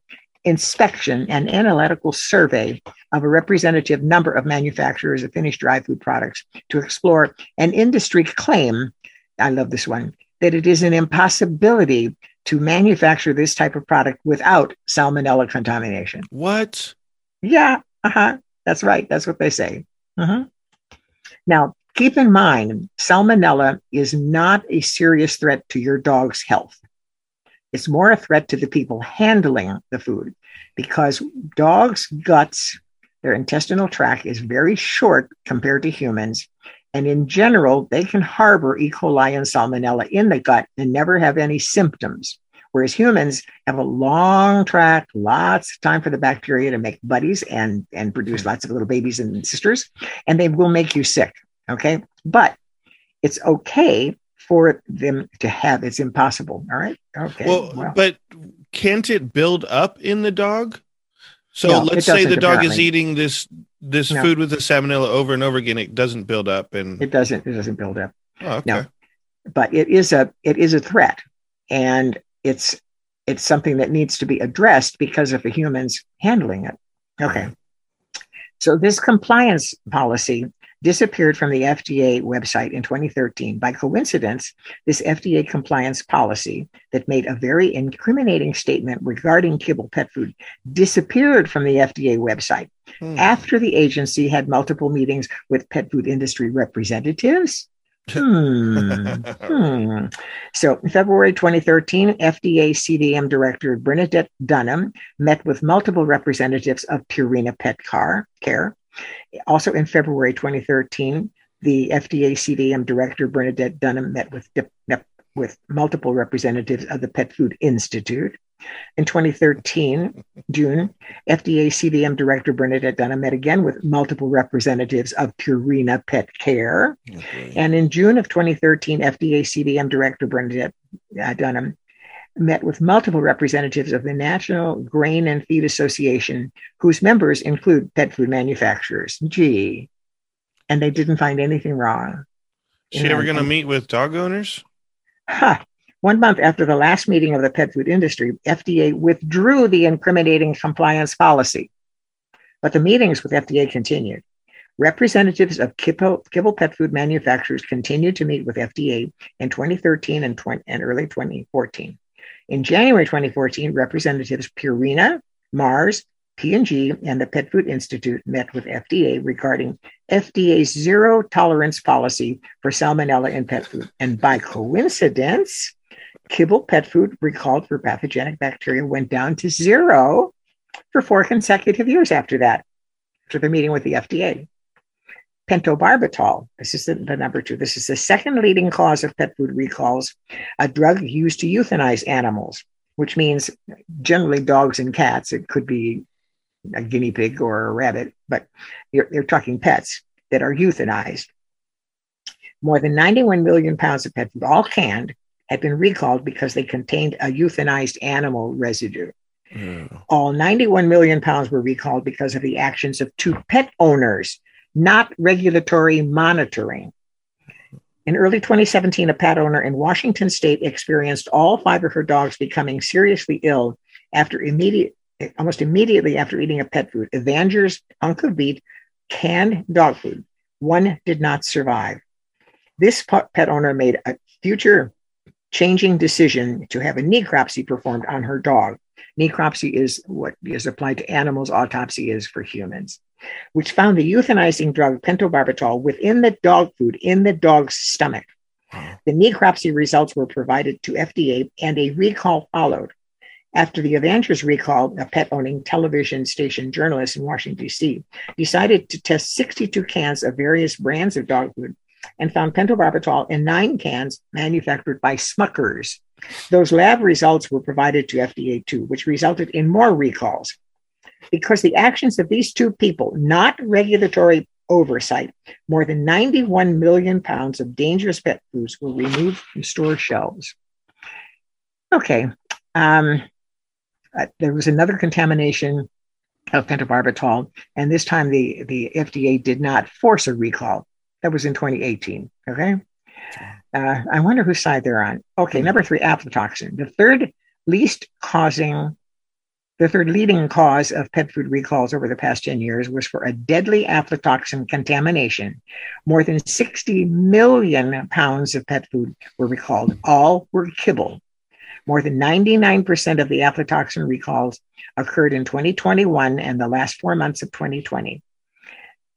inspection and analytical survey of a representative number of manufacturers of finished dry food products to explore an industry claim. I love this one that it is an impossibility to manufacture this type of product without salmonella contamination. What? Yeah, uh-huh. That's right. That's what they say. Uh-huh. Now, keep in mind, salmonella is not a serious threat to your dog's health. It's more a threat to the people handling the food because dogs' guts, their intestinal tract is very short compared to humans, And in general, they can harbor E. coli and salmonella in the gut and never have any symptoms. Whereas humans have a long track, lots of time for the bacteria to make buddies and, and produce lots of little babies and sisters, and they will make you sick. Okay. But it's okay for them to have it's impossible. All right. Okay. Well, well. but can't it build up in the dog? So No, let's say the dog is eating this this No. food with the salmonella over and over again. It doesn't build up, and it doesn't it doesn't build up. oh, okay. no. but it is a it is a threat and it's it's something that needs to be addressed because of the humans handling it. Okay. So this compliance policy disappeared from the FDA website in 2013 by coincidence this FDA compliance policy that made a very incriminating statement regarding kibble pet food disappeared from the FDA website Hmm. after the agency had multiple meetings with pet food industry representatives Hmm. Hmm. So, in February 2013, FDA CVM Director Bernadette Dunham met with multiple representatives of Purina Pet Car Care. Also, in February 2013, the FDA CVM Director Bernadette Dunham met with met with multiple representatives of the Pet Food Institute. In 2013, June, FDA CVM Director Bernadette Dunham met again with multiple representatives of Purina Pet Care. Okay. And in June of 2013, FDA CVM Director Bernadette uh, Dunham met with multiple representatives of the National Grain and Feed Association, whose members include pet food manufacturers. Gee. And they didn't find anything wrong. Is she ever going to meet with dog owners? Ha! One month after the last meeting of the pet food industry, FDA withdrew the incriminating compliance policy. But the meetings with FDA continued. Representatives of kibble, kibble pet food manufacturers continued to meet with FDA in 2013 and, 20, and early 2014. In January 2014, representatives Purina, Mars, P&G, and the Pet Food Institute met with FDA regarding FDA's zero tolerance policy for salmonella in pet food. And by coincidence, kibble pet food recalled for pathogenic bacteria went down to zero for four consecutive years after that, after the meeting with the FDA. Pentobarbital, this is the, the number two. This is the second leading cause of pet food recalls, a drug used to euthanize animals, which means generally dogs and cats. It could be a guinea pig or a rabbit, but you're, you're talking pets that are euthanized. More than 91 million pounds of pet food, all canned, had been recalled because they contained a euthanized animal residue. Oh. All 91 million pounds were recalled because of the actions of two pet owners, not regulatory monitoring. In early 2017, a pet owner in Washington state experienced all five of her dogs becoming seriously ill after immediate, almost immediately after eating a pet food, Evanger's hunk of beef, canned dog food. One did not survive. This pet owner made a future changing decision to have a necropsy performed on her dog. Necropsy is what is applied to animals, autopsy is for humans, which found the euthanizing drug pentobarbital within the dog food in the dog's stomach. The necropsy results were provided to FDA and a recall followed. After the Evanger's recall, a pet owning television station journalist in Washington, D.C., decided to test 62 cans of various brands of dog food and found pentobarbital in nine cans manufactured by Smuckers. Those lab results were provided to FDA too, which resulted in more recalls. Because the actions of these two people, not regulatory oversight, more than 91 million pounds of dangerous pet foods were removed from store shelves. Okay. Um, uh, there was another contamination of pentobarbital, and this time the, the FDA did not force a recall. That was in 2018. Okay. Uh, I wonder whose side they're on. Okay, number three, aflatoxin. The third least causing, the third leading cause of pet food recalls over the past 10 years was for a deadly aflatoxin contamination. More than 60 million pounds of pet food were recalled. All were kibble. More than 99% of the aflatoxin recalls occurred in 2021 and the last four months of 2020.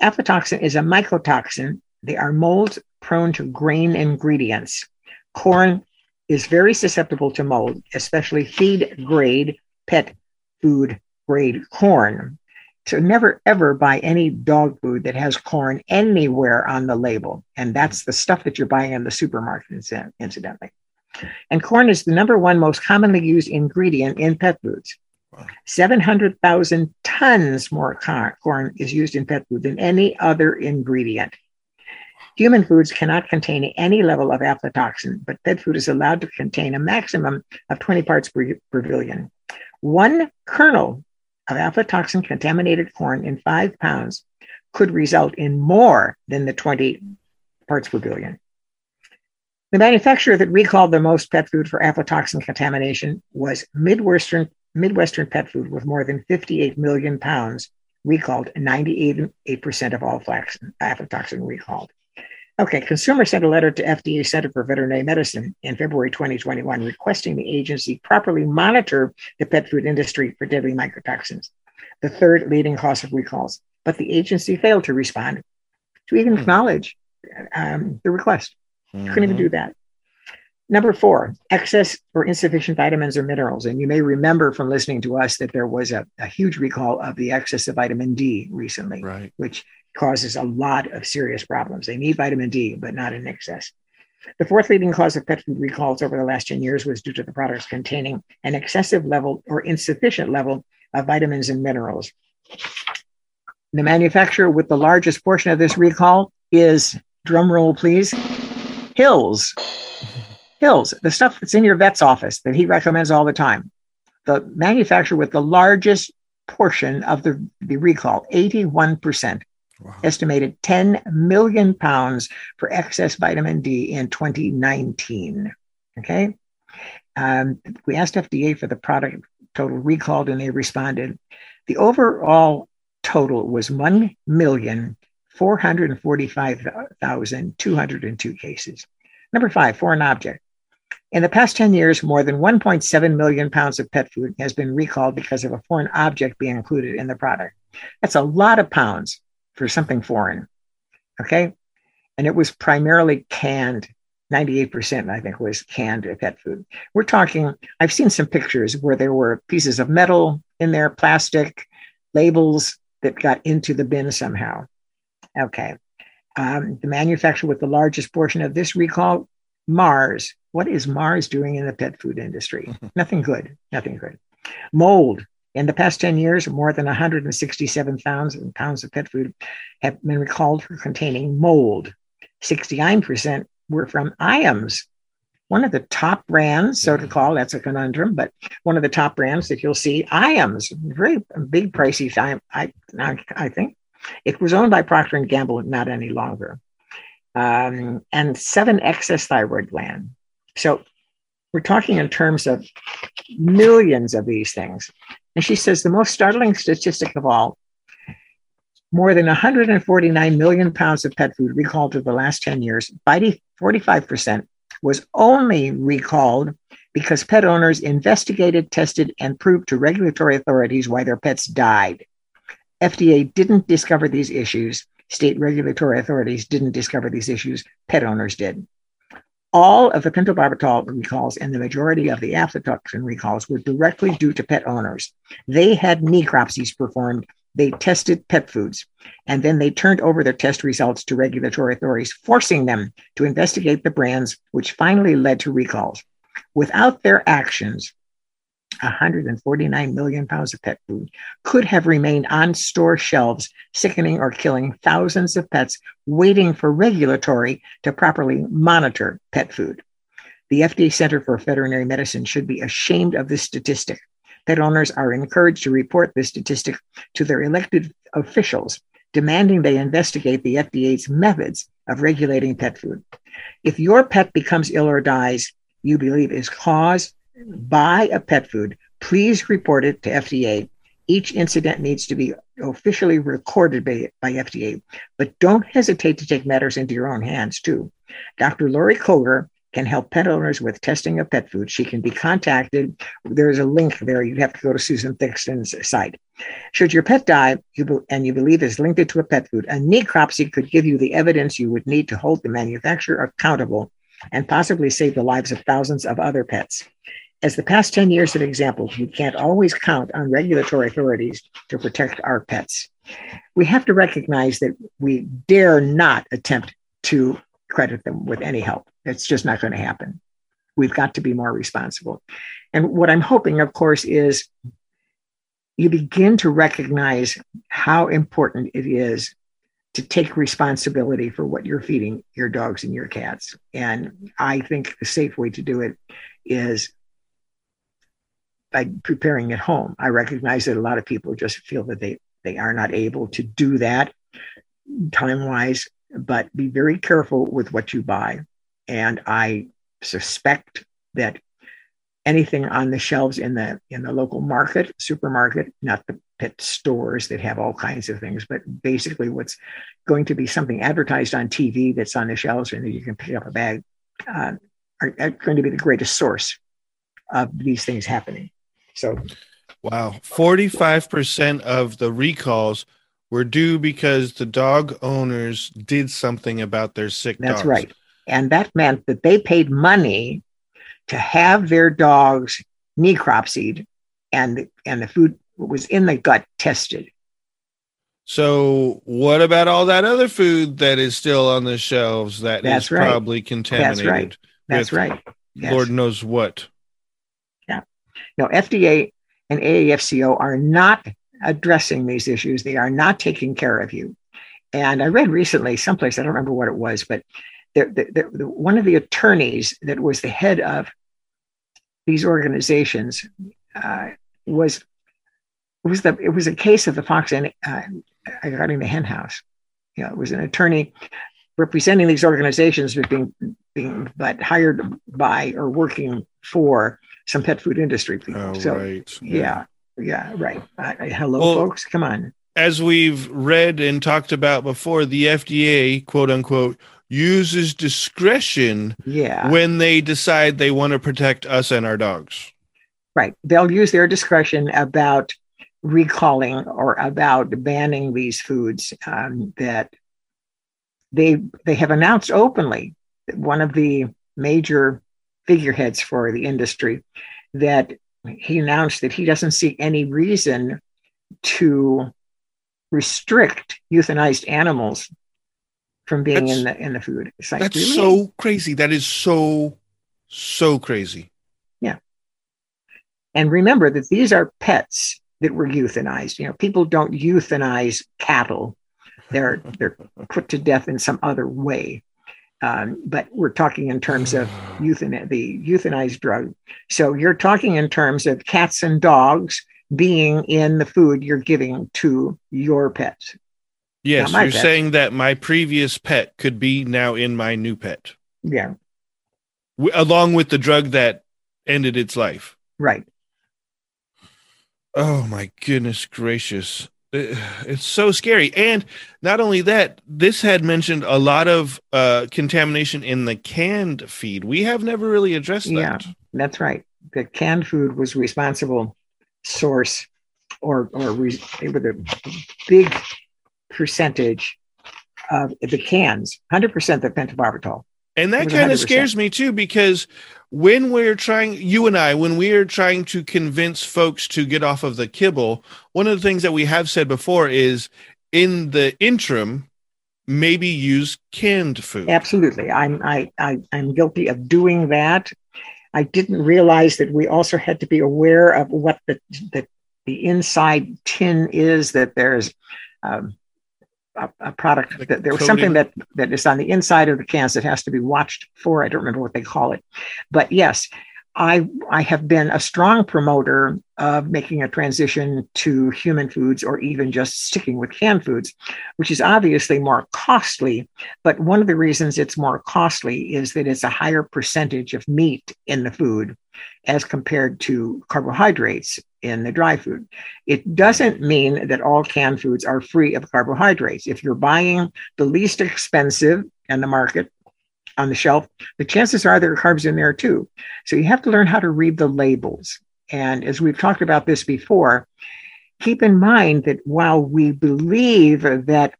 Aflatoxin is a mycotoxin. They are molds prone to grain ingredients. Corn is very susceptible to mold, especially feed grade pet food grade corn. So never ever buy any dog food that has corn anywhere on the label. And that's the stuff that you're buying in the supermarket, incidentally. And corn is the number one most commonly used ingredient in pet foods. 700,000 tons more corn is used in pet food than any other ingredient. Human foods cannot contain any level of aflatoxin, but pet food is allowed to contain a maximum of 20 parts per, per billion. One kernel of aflatoxin contaminated corn in five pounds could result in more than the 20 parts per billion. The manufacturer that recalled the most pet food for aflatoxin contamination was Midwestern, Midwestern Pet Food, with more than 58 million pounds recalled, 98% of all aflatoxin recalled. Okay, Consumer sent a letter to FDA Center for Veterinary Medicine in February 2021 requesting the agency properly monitor the pet food industry for deadly mycotoxins, the third leading cause of recalls. But the agency failed to respond to even hmm. acknowledge um, the request. Mm-hmm. Couldn't even do mm-hmm. that. Number four, excess or insufficient vitamins or minerals. And you may remember from listening to us that there was a, a huge recall of the excess of vitamin D recently, right. which causes a lot of serious problems. They need vitamin D, but not in excess. The fourth leading cause of pet food recalls over the last 10 years was due to the products containing an excessive level or insufficient level of vitamins and minerals. The manufacturer with the largest portion of this recall is, drum roll please, Hills. Hills, the stuff that's in your vet's office that he recommends all the time. The manufacturer with the largest portion of the, the recall, 81%, wow. estimated 10 million pounds for excess vitamin D in 2019. Okay. Um, we asked FDA for the product total recalled and they responded. The overall total was 1 million 445,202 cases. Number five, foreign object. In the past 10 years, more than 1.7 million pounds of pet food has been recalled because of a foreign object being included in the product. That's a lot of pounds for something foreign. Okay. And it was primarily canned. 98%, I think, was canned pet food. We're talking, I've seen some pictures where there were pieces of metal in there, plastic labels that got into the bin somehow. Okay. Um, the manufacturer with the largest portion of this recall, Mars. What is Mars doing in the pet food industry? nothing good. Nothing good. Mold. In the past 10 years, more than 167,000 pounds of pet food have been recalled for containing mold. 69% were from IAMS, one of the top brands, so to call, that's a conundrum, but one of the top brands that you'll see, IAMS, very big pricey time, I, I think. It was owned by Procter and Gamble, not any longer. Um, and seven excess thyroid gland. So we're talking in terms of millions of these things. And she says the most startling statistic of all more than 149 million pounds of pet food recalled over the last 10 years, 45% was only recalled because pet owners investigated, tested, and proved to regulatory authorities why their pets died. FDA didn't discover these issues. State regulatory authorities didn't discover these issues. Pet owners did. All of the pentobarbital recalls and the majority of the aflatoxin recalls were directly due to pet owners. They had necropsies performed. They tested pet foods, and then they turned over their test results to regulatory authorities, forcing them to investigate the brands, which finally led to recalls. Without their actions, 149 million pounds of pet food could have remained on store shelves, sickening or killing thousands of pets waiting for regulatory to properly monitor pet food. The FDA Center for Veterinary Medicine should be ashamed of this statistic. Pet owners are encouraged to report this statistic to their elected officials, demanding they investigate the FDA's methods of regulating pet food. If your pet becomes ill or dies, you believe is caused buy a pet food, please report it to FDA. Each incident needs to be officially recorded by, by FDA, but don't hesitate to take matters into your own hands too. Dr. Lori Koger can help pet owners with testing of pet food. She can be contacted. There's a link there. You'd have to go to Susan Thixton's site. Should your pet die you and you believe is linked to a pet food, a necropsy could give you the evidence you would need to hold the manufacturer accountable and possibly save the lives of thousands of other pets. as the past 10 years have example, we can't always count on regulatory authorities to protect our pets. We have to recognize that we dare not attempt to credit them with any help. It's just not going to happen. We've got to be more responsible. And what I'm hoping, of course, is you begin to recognize how important it is to take responsibility for what you're feeding your dogs and your cats. And I think the safe way to do it is by preparing at home. I recognize that a lot of people just feel that they, they are not able to do that time wise, but be very careful with what you buy. And I suspect that anything on the shelves in the in the local market, supermarket, not the pet stores that have all kinds of things, but basically what's going to be something advertised on TV that's on the shelves and that you can pick up a bag uh, are, are going to be the greatest source of these things happening. So, wow, forty-five percent of the recalls were due because the dog owners did something about their sick that's dogs. right, and that meant that they paid money to have their dogs necropsied and and the food was in the gut tested. So, what about all that other food that is still on the shelves that That's is right. probably contaminated? That's right. That's right. Yes. Lord knows what. Yeah. No, FDA and AAFCO are not addressing these issues. They are not taking care of you. And I read recently, someplace, I don't remember what it was, but the, the, the, one of the attorneys that was the head of these organizations uh, was it was the it was a case of the Fox and uh, regarding the hen house. You know, it was an attorney representing these organizations, but being being but hired by or working for some pet food industry people. Oh, so right. yeah, yeah, right. Uh, hello, Well- folks. Come on. As we've read and talked about before, the FDA, quote unquote, uses discretion Yeah, when they decide they want to protect us and our dogs. right. They'll use their discretion about recalling or about banning these foods um, that they they have announced openly. that One of the major figureheads for the industry that he announced that he doesn't see any reason to restrict euthanized animals from being in the in the food. It's like That's really? so crazy. That is so, so crazy. Yeah. And remember that these are pets that were euthanized. You know, people don't euthanize cattle; they're they're put to death in some other way. Um, but we're talking in terms of euthan the euthanized drug. So you're talking in terms of cats and dogs being in the food you're giving to your pets. Yes, you're pet. saying that my previous pet could be now in my new pet, Yeah, w- along with the drug that ended its life. right. Oh my goodness gracious. It's so scary. And not only that, this had mentioned a lot of uh, contamination in the canned feed. We have never really addressed that. Yeah. That's right. The canned food was responsible source, or or re, it was a big percentage of the cans, hundred percent of pentobarbital. And that kind of scares me too, because when we're trying, you and I, when we are trying to convince folks to get off of the kibble, one of the things that we have said before is in the interim, maybe use canned food. Absolutely, I'm I, I I'm guilty of doing that. I didn't realize that we also had to be aware of what the the, the inside tin is. That there's um, a, a product The that there was something that that is on the inside of the cans that has to be watched for. I don't remember what they call it, but yes, I I have been a strong promoter of making a transition to human foods or even just sticking with canned foods, which is obviously more costly. But one of the reasons it's more costly is that it's a higher percentage of meat in the food as compared to carbohydrates in the dry food. It doesn't mean that all canned foods are free of carbohydrates. If you're buying the least expensive in the market on the shelf, the chances are there are carbs in there too. So you have to learn how to read the labels. And as we've talked about this before, keep in mind that while we believe that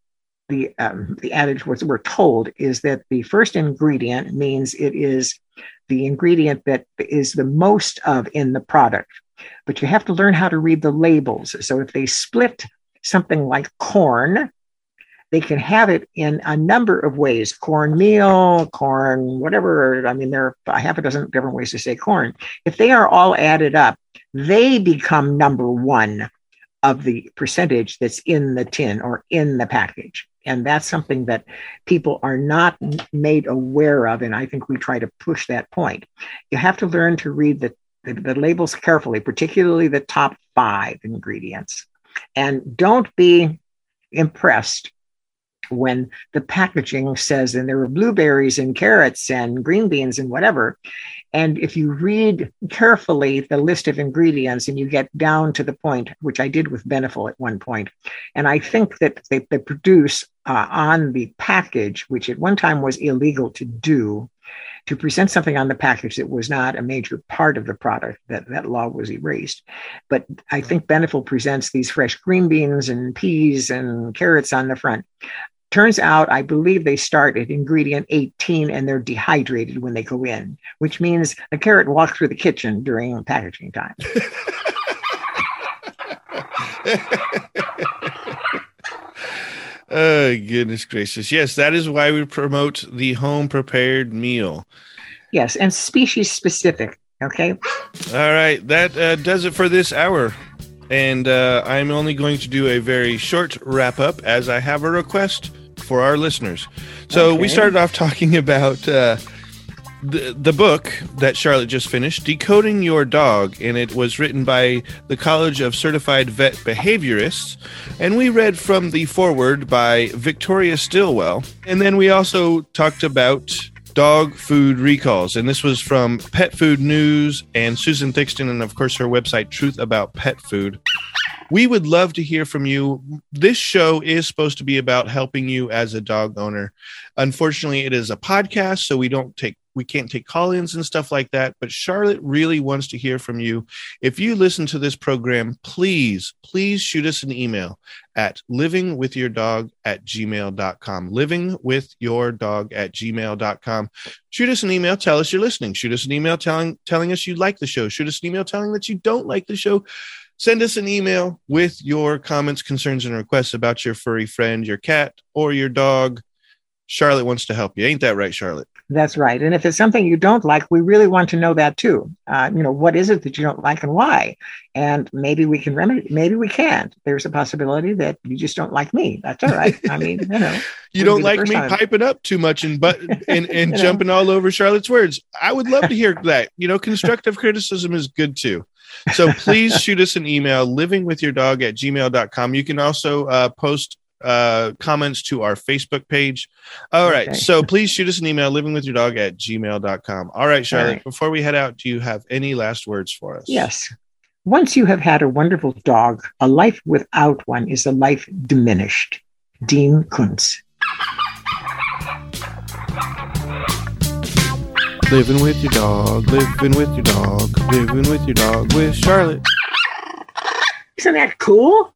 the um, the adage what we're told is that the first ingredient means it is the ingredient that is the most of in the product. But you have to learn how to read the labels. So if they split something like corn, they can have it in a number of ways cornmeal, corn, whatever. I mean, there are half a dozen different ways to say corn. If they are all added up, they become number one of the percentage that's in the tin or in the package. And that's something that people are not made aware of. And I think we try to push that point. You have to learn to read the, the, the labels carefully, particularly the top five ingredients. And don't be impressed when the packaging says, and there are blueberries and carrots and green beans and whatever. And if you read carefully the list of ingredients and you get down to the point, which I did with Beneful at one point, and I think that they, they produce uh, on the package, which at one time was illegal to do, to present something on the package that was not a major part of the product, that, that law was erased. But I think Beneful presents these fresh green beans and peas and carrots on the front. Turns out, I believe they start at ingredient 18 and they're dehydrated when they go in, which means a carrot walks through the kitchen during packaging time. oh, goodness gracious. Yes, that is why we promote the home prepared meal. Yes, and species specific. Okay. All right. That uh, does it for this hour and uh, I'm only going to do a very short wrap up as I have a request for our listeners. So okay. we started off talking about uh, the the book that Charlotte just finished, "Decoding Your Dog," and it was written by the College of Certified Vet Behaviorists, and we read from the foreword by Victoria Stilwell, and then we also talked about dog food recalls. And this was from Pet Food News and Susan Thixton, and of course, her website, Truth About Pet Food. We would love to hear from you. This show is supposed to be about helping you as a dog owner. Unfortunately, it is a podcast, so we don't take we can't take call-ins and stuff like that but charlotte really wants to hear from you. If you listen to this program please please shoot us an email at livingwithyourdog at gmail.com livingwithyourdog at gmail.com shoot us an email tell us you're listening. Shoot us an email telling telling us you like the show. Shoot us an email telling that you don't like the show Send us an email with your comments, concerns, and requests about your furry friend, your cat, or your dog. Charlotte wants to help you. Ain't that right, Charlotte? That's right. And if it's something you don't like, we really want to know that too. Uh, you know, what is it that you don't like and why? And maybe we can remedy, maybe we can't. There's a possibility that you just don't like me. That's all right. I mean, you know. you don't like me time. piping up too much and but and, and jumping know. all over Charlotte's words. I would love to hear that. You know, constructive criticism is good too. So please shoot us an email, livingwithyourdog at gmail.com. You can also uh, post uh, comments to our Facebook page. All right. Okay. So please shoot us an email, livingwithyourdog at gmail.com. All right, Charlotte, All right. before we head out, do you have any last words for us? Yes. Once you have had a wonderful dog, a life without one is a life diminished. Dean Koontz. Living with your dog, living with your dog, living with your dog with Charlotte. Isn't that cool?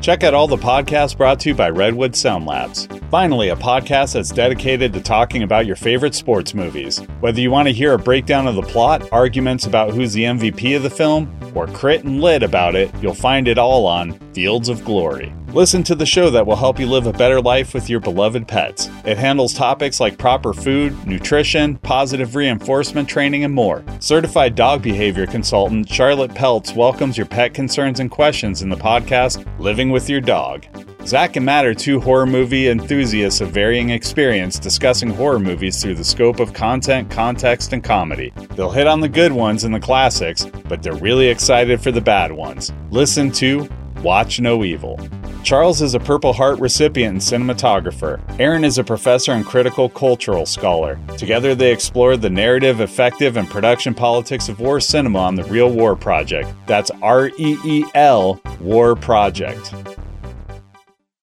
Check out all the podcasts brought to you by Redwood Sound Labs. Finally, a podcast that's dedicated to talking about your favorite sports movies. Whether you want to hear a breakdown of the plot, arguments about who's the MVP of the film, or crit and lit about it, you'll find it all on Fields of Glory. Listen to the show that will help you live a better life with your beloved pets. It handles topics like proper food, nutrition, positive reinforcement training, and more. Certified dog behavior consultant Charlotte Peltz welcomes your pet concerns and questions in the podcast Living with Your Dog. Zach and Matt are two horror movie enthusiasts of varying experience discussing horror movies through the scope of content, context, and comedy. They'll hit on the good ones and the classics, but they're really excited for the bad ones. Listen to Watch No Evil. Charles is a Purple Heart recipient and cinematographer. Aaron is a professor and critical cultural scholar. Together, they explored the narrative, effective, and production politics of war cinema on the Reel War Project. That's R E E L War Project.